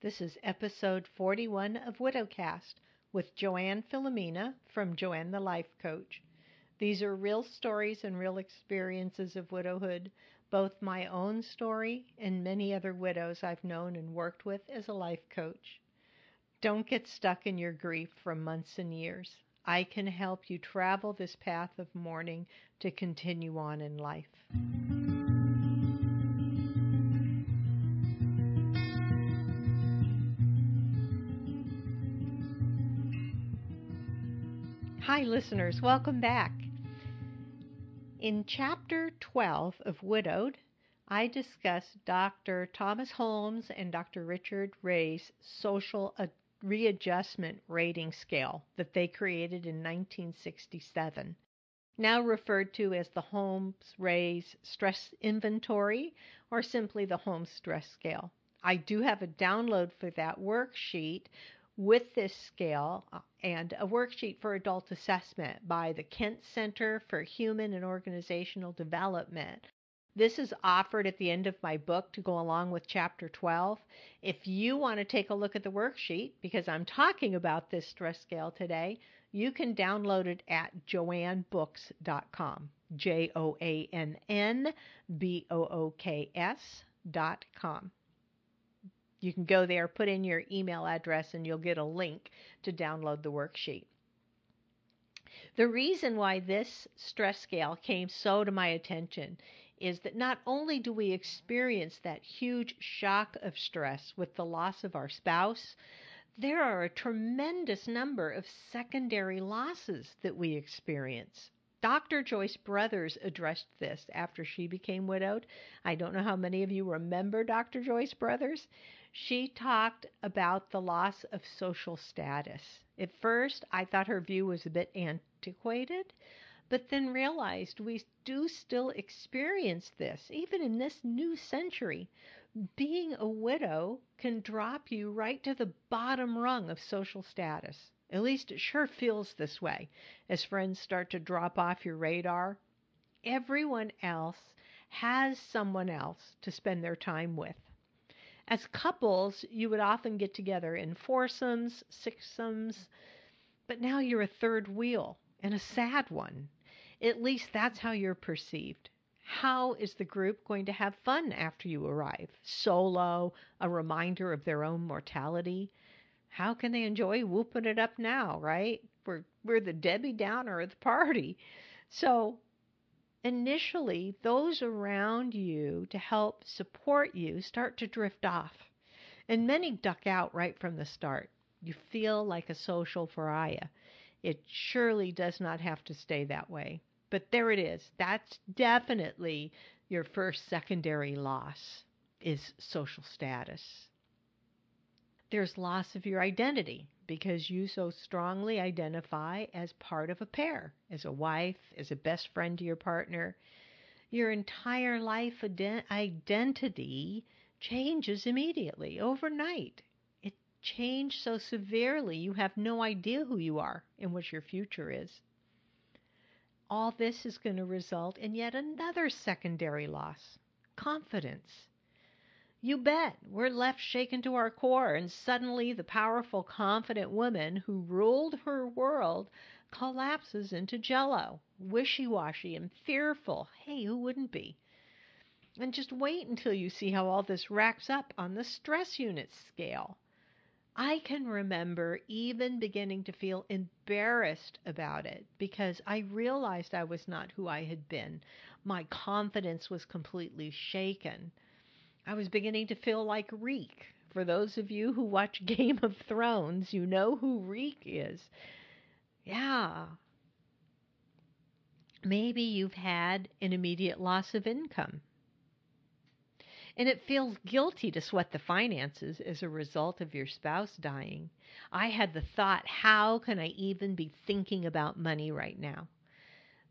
This is episode 41 of Widowcast with Joanne Filomena from Joanne the Life Coach. These are real stories and real experiences of widowhood, both my own story and many other widows I've known and worked with as a life coach. Don't get stuck in your grief for months and years. I can help you travel this path of mourning to continue on in life. Hi, listeners. Welcome back. In chapter 12 of Widowed, I discuss Dr. Thomas Holmes and Dr. Richard Rahe's social uh, readjustment rating scale that they created in 1967, now referred to as the Holmes Rahe's Stress Inventory or simply the Holmes Stress Scale. I do have a download for that worksheet with this scale uh, and a worksheet for adult assessment by the Kent Center for Human and Organizational Development. This is offered at the end of my book to go along with chapter 12. If you want to take a look at the worksheet, because I'm talking about this stress scale today, you can download it at joannbooks.com. J O A N N B O O K S.com. You can go there, put in your email address, and you'll get a link to download the worksheet. The reason why this stress scale came so to my attention is that not only do we experience that huge shock of stress with the loss of our spouse, there are a tremendous number of secondary losses that we experience. Dr. Joyce Brothers addressed this after she became widowed. I don't know how many of you remember Dr. Joyce Brothers. She talked about the loss of social status. At first, I thought her view was a bit antiquated, but then realized we do still experience this, even in this new century. Being a widow can drop you right to the bottom rung of social status. At least it sure feels this way as friends start to drop off your radar. Everyone else has someone else to spend their time with. As couples, you would often get together in foursomes, sixsomes, but now you're a third wheel and a sad one. At least that's how you're perceived. How is the group going to have fun after you arrive? Solo, a reminder of their own mortality? how can they enjoy whooping it up now, right? We're we're the Debbie Downer of the party. So initially those around you to help support you start to drift off. And many duck out right from the start. You feel like a social pariah. It surely does not have to stay that way. But there it is. That's definitely your first secondary loss is social status there's loss of your identity because you so strongly identify as part of a pair, as a wife, as a best friend to your partner. Your entire life identity changes immediately, overnight. It changed so severely you have no idea who you are and what your future is. All this is going to result in yet another secondary loss confidence. You bet. We're left shaken to our core, and suddenly the powerful, confident woman who ruled her world collapses into jello, wishy washy and fearful. Hey, who wouldn't be? And just wait until you see how all this racks up on the stress unit scale. I can remember even beginning to feel embarrassed about it because I realized I was not who I had been. My confidence was completely shaken. I was beginning to feel like Reek. For those of you who watch Game of Thrones, you know who Reek is. Yeah. Maybe you've had an immediate loss of income. And it feels guilty to sweat the finances as a result of your spouse dying. I had the thought, how can I even be thinking about money right now?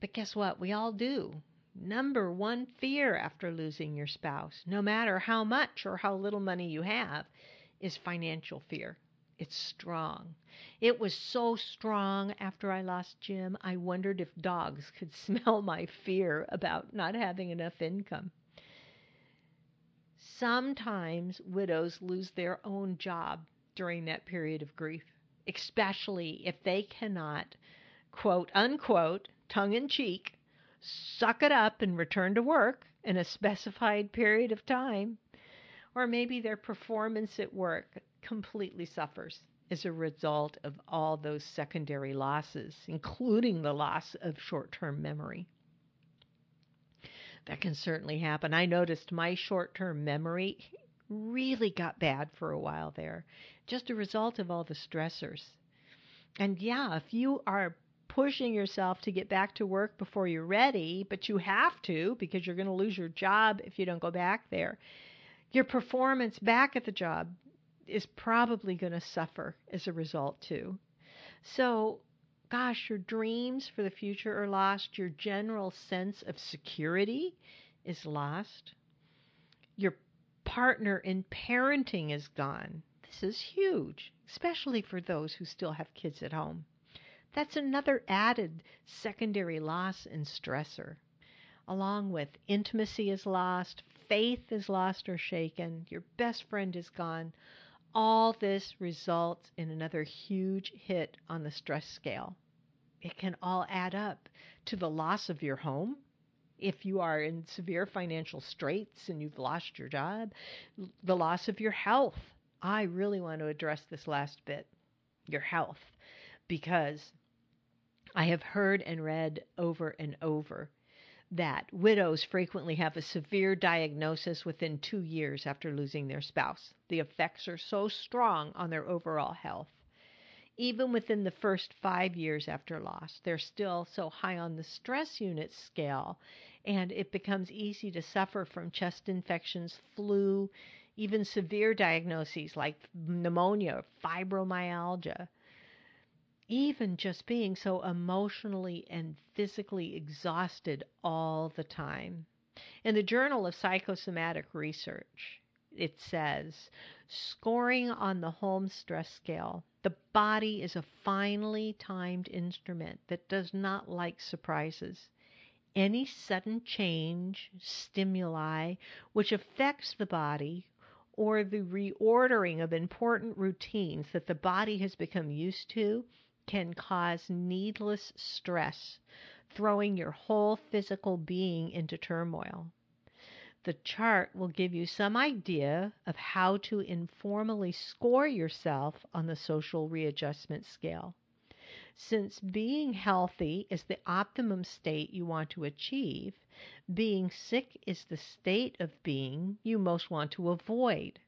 But guess what? We all do number one fear after losing your spouse, no matter how much or how little money you have, is financial fear. It's strong. It was so strong after I lost Jim, I wondered if dogs could smell my fear about not having enough income. Sometimes widows lose their own job during that period of grief, especially if they cannot, quote unquote, tongue in cheek, suck it up and return to work in a specified period of time. Or maybe their performance at work completely suffers as a result of all those secondary losses, including the loss of short term memory. That can certainly happen. I noticed my short term memory really got bad for a while there, just a result of all the stressors. And yeah, if you are pushing yourself to get back to work before you're ready, but you have to because you're going to lose your job if you don't go back there, your performance back at the job is probably going to suffer as a result too. So, gosh, your dreams for the future are lost. Your general sense of security is lost. Your partner in parenting is gone. This is huge, especially for those who still have kids at home. That's another added secondary loss and stressor. Along with intimacy is lost, faith is lost or shaken, your best friend is gone. All this results in another huge hit on the stress scale. It can all add up to the loss of your home. If you are in severe financial straits and you've lost your job, the loss of your health. I really want to address this last bit your health because I have heard and read over and over that widows frequently have a severe diagnosis within two years after losing their spouse. The effects are so strong on their overall health. Even within the first five years after loss, they're still so high on the stress unit scale, and it becomes easy to suffer from chest infections, flu, even severe diagnoses like pneumonia, fibromyalgia even just being so emotionally and physically exhausted all the time. In the Journal of Psychosomatic Research, it says scoring on the Holmes stress scale, the body is a finely timed instrument that does not like surprises. Any sudden change, stimuli, which affects the body, or the reordering of important routines that the body has become used to can cause needless stress, throwing your whole physical being into turmoil. The chart will give you some idea of how to informally score yourself on the social readjustment scale. Since being healthy is the optimum state you want to achieve, being sick is the state of being you most want to avoid.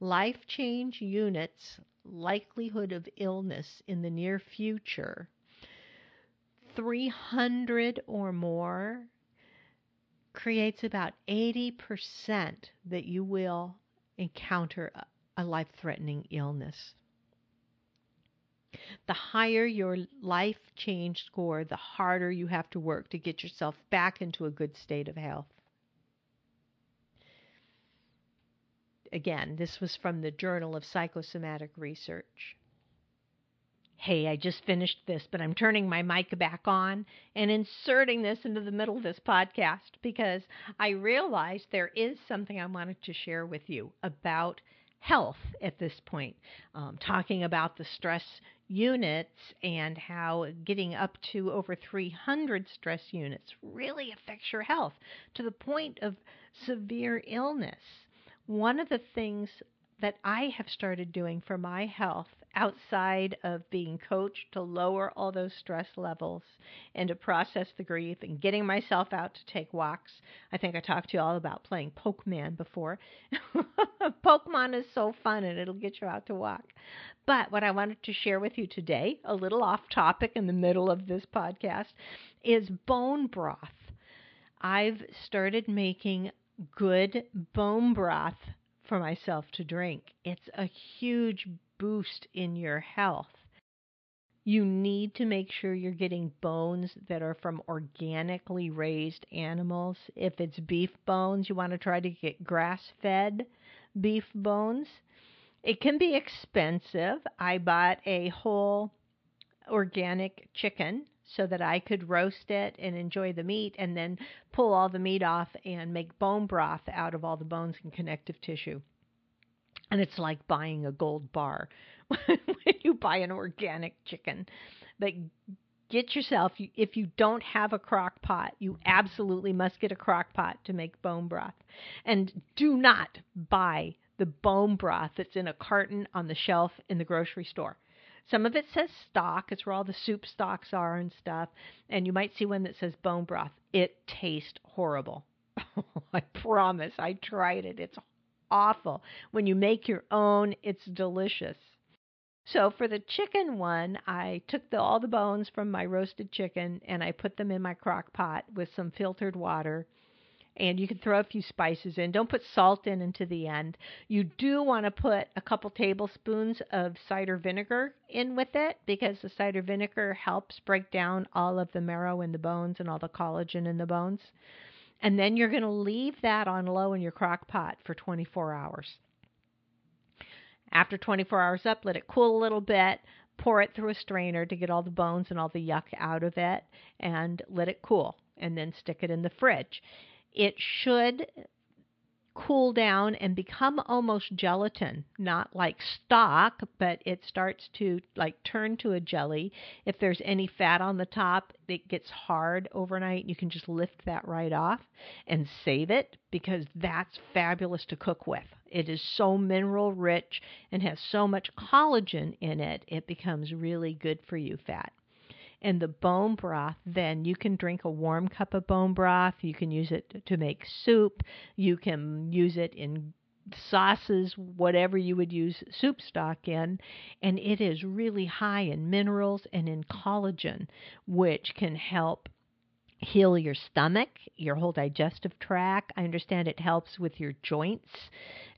Life change units likelihood of illness in the near future 300 or more creates about 80% that you will encounter a life threatening illness. The higher your life change score, the harder you have to work to get yourself back into a good state of health. Again, this was from the Journal of Psychosomatic Research. Hey, I just finished this, but I'm turning my mic back on and inserting this into the middle of this podcast because I realized there is something I wanted to share with you about health at this point. Um, talking about the stress units and how getting up to over 300 stress units really affects your health to the point of severe illness one of the things that I have started doing for my health outside of being coached to lower all those stress levels and to process the grief and getting myself out to take walks. I think I talked to you all about playing Pokemon before. Pokemon is so fun and it'll get you out to walk. But what I wanted to share with you today, a little off topic in the middle of this podcast, is bone broth. I've started making good bone broth for myself to drink. It's a huge boost in your health. You need to make sure you're getting bones that are from organically raised animals. If it's beef bones, you want to try to get grass fed beef bones. It can be expensive. I bought a whole organic chicken so that I could roast it and enjoy the meat and then pull all the meat off and make bone broth out of all the bones and connective tissue. And it's like buying a gold bar when you buy an organic chicken. But get yourself if you don't have a crock pot you absolutely must get a crock pot to make bone broth and do not buy the bone broth that's in a carton on the shelf in the grocery store some of it says stock. It's where all the soup stocks are and stuff. And you might see one that says bone broth. It tastes horrible. I promise. I tried it. It's awful. When you make your own it's delicious. So for the chicken one, I took the, all the bones from my roasted chicken and I put them in my crock pot with some filtered water. And you can throw a few spices in. Don't put salt in until the end. You do want to put a couple tablespoons of cider vinegar in with it because the cider vinegar helps break down all of the marrow in the bones and all the collagen in the bones. And then you're going to leave that on low in your crock pot for 24 hours. After 24 hours up, let it cool a little bit. Pour it through a strainer to get all the bones and all the yuck out of it and let it cool. And then stick it in the fridge. It should cool down and become almost gelatin, not like stock, but it starts to like turn to a jelly. If there's any fat on the top, it gets hard overnight. You can just lift that right off and save it because that's fabulous to cook with. It is so mineral rich and has so much collagen in it, it becomes really good for you fat and the bone broth, then you can drink a warm cup of bone broth. You can use it to make soup. You can use it in sauces, whatever you would use soup stock in, and it is really high in minerals and in collagen, which can help heal your stomach, your whole digestive tract. I understand it helps with your joints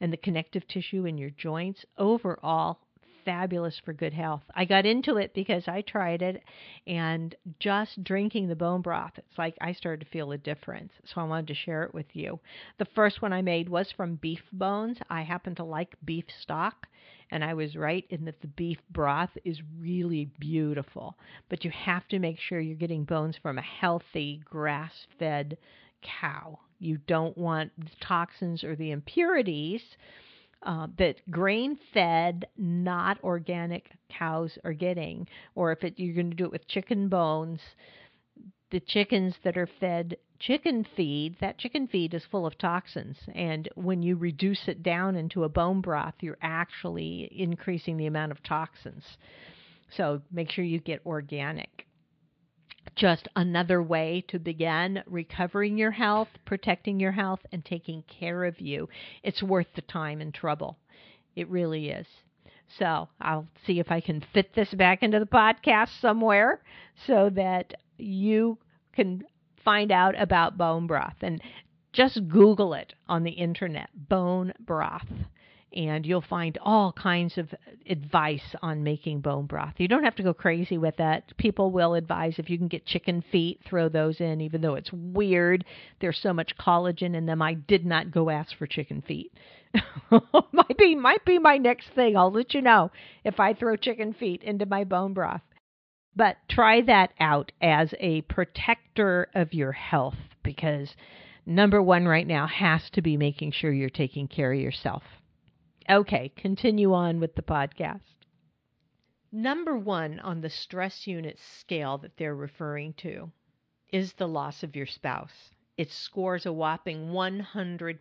and the connective tissue in your joints. Overall, fabulous for good health. I got into it because I tried it and just drinking the bone broth, it's like I started to feel a difference. So I wanted to share it with you. The first one I made was from beef bones. I happen to like beef stock and I was right in that the beef broth is really beautiful. But you have to make sure you're getting bones from a healthy grass fed cow. You don't want the toxins or the impurities uh, that grain fed, not organic cows are getting, or if it, you're going to do it with chicken bones, the chickens that are fed chicken feed, that chicken feed is full of toxins. And when you reduce it down into a bone broth, you're actually increasing the amount of toxins. So make sure you get organic just another way to begin recovering your health, protecting your health, and taking care of you. It's worth the time and trouble. It really is. So I'll see if I can fit this back into the podcast somewhere so that you can find out about bone broth. And just Google it on the internet bone broth and you'll find all kinds of advice on making bone broth. You don't have to go crazy with that. People will advise if you can get chicken feet, throw those in, even though it's weird. There's so much collagen in them. I did not go ask for chicken feet. might be might be my next thing. I'll let you know if I throw chicken feet into my bone broth. But try that out as a protector of your health because number one right now has to be making sure you're taking care of yourself. Okay, continue on with the podcast. Number one on the stress unit scale that they're referring to is the loss of your spouse. It scores a whopping 100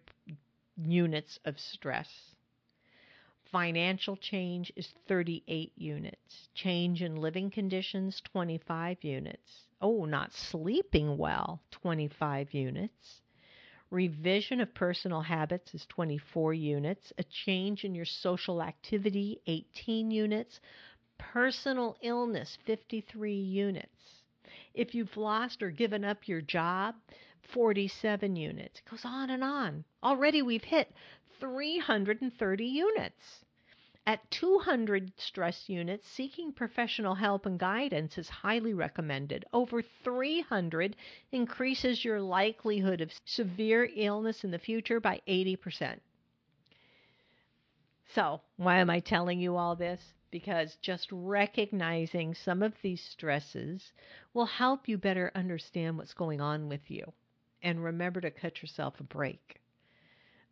units of stress. Financial change is 38 units. Change in living conditions, 25 units. Oh, not sleeping well, 25 units. Revision of personal habits is 24 units. A change in your social activity, 18 units. Personal illness, 53 units. If you've lost or given up your job, 47 units. It goes on and on. Already we've hit 330 units. At 200 stress units, seeking professional help and guidance is highly recommended. Over 300 increases your likelihood of severe illness in the future by 80%. So, why am I telling you all this? because just recognizing some of these stresses will help you better understand what's going on with you. And remember to cut yourself a break.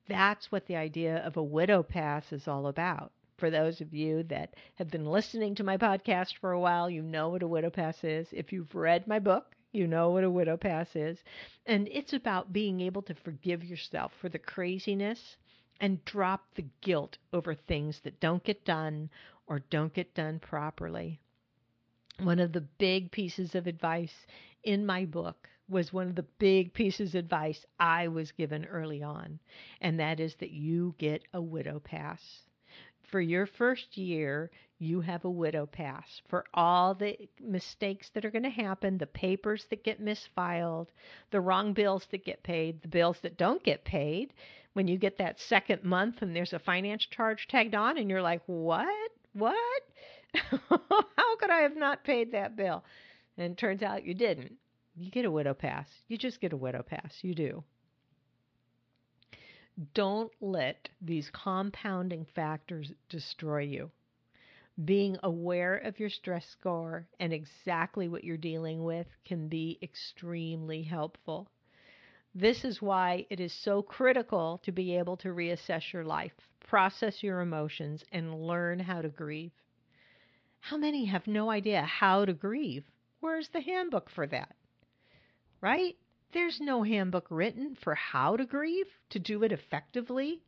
That's what the idea of a widow pass is all about. For those of you that have been listening to my podcast for a while, you know what a widow pass is. If you've read my book, you know what a widow pass is. And it's about being able to forgive yourself for the craziness and drop the guilt over things that don't get done or don't get done properly. One of the big pieces of advice in my book was one of the big pieces of advice I was given early on, and that is that you get a widow pass. For your first year, you have a widow pass for all the mistakes that are going to happen, the papers that get misfiled, the wrong bills that get paid, the bills that don't get paid. When you get that second month and there's a finance charge tagged on, and you're like, what? What? How could I have not paid that bill? And turns out you didn't. You get a widow pass. You just get a widow pass. You do. Don't let these compounding factors destroy you. Being aware of your stress score and exactly what you're dealing with can be extremely helpful. This is why it is so critical to be able to reassess your life, process your emotions, and learn how to grieve. How many have no idea how to grieve? Where's the handbook for that? Right? There's no handbook written for how to grieve, to do it effectively.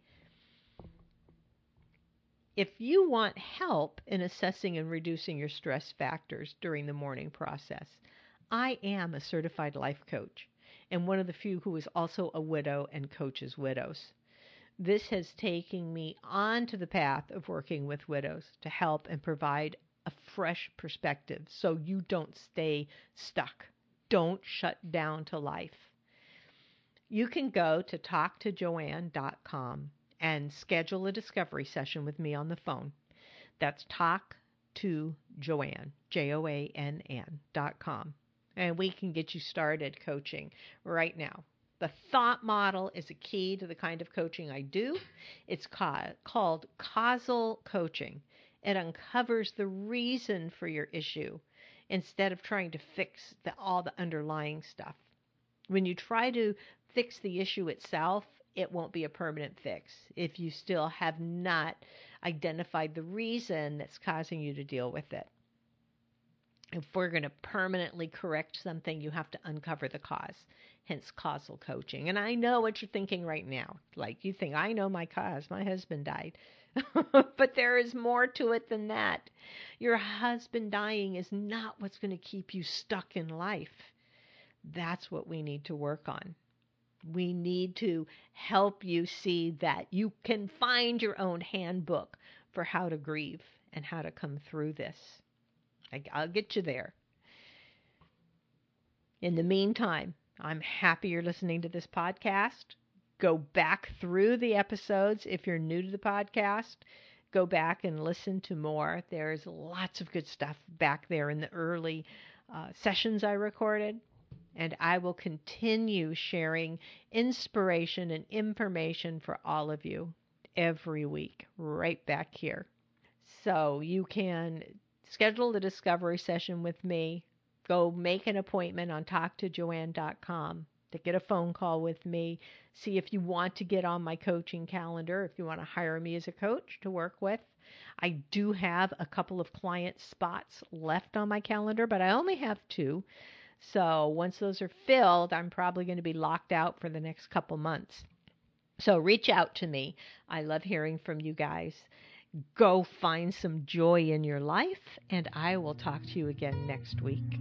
If you want help in assessing and reducing your stress factors during the mourning process, I am a certified life coach and one of the few who is also a widow and coaches widows. This has taken me onto the path of working with widows to help and provide a fresh perspective so you don't stay stuck. Don't shut down to life. You can go to talktojoanne.com and schedule a discovery session with me on the phone. That's talk and we can get you started coaching right now. The thought model is a key to the kind of coaching I do. It's ca- called causal coaching. It uncovers the reason for your issue instead of trying to fix the, all the underlying stuff. When you try to fix the issue itself, it won't be a permanent fix if you still have not identified the reason that's causing you to deal with it if we're going to permanently correct something, you have to uncover the cause, hence causal coaching. And I know what you're thinking right now. Like you think, I know my cause. My husband died. but there is more to it than that. Your husband dying is not what's going to keep you stuck in life. That's what we need to work on. We need to help you see that you can find your own handbook for how to grieve and how to come through this. I'll get you there. In the meantime, I'm happy you're listening to this podcast. Go back through the episodes if you're new to the podcast. Go back and listen to more. There's lots of good stuff back there in the early uh, sessions I recorded. And I will continue sharing inspiration and information for all of you every week, right back here. So you can schedule a discovery session with me. Go make an appointment on talktojoanne.com to get a phone call with me. See if you want to get on my coaching calendar, if you want to hire me as a coach to work with. I do have a couple of client spots left on my calendar, but I only have two. So once those are filled, I'm probably going to be locked out for the next couple months. So reach out to me. I love hearing from you guys. Go find some joy in your life, and I will talk to you again next week.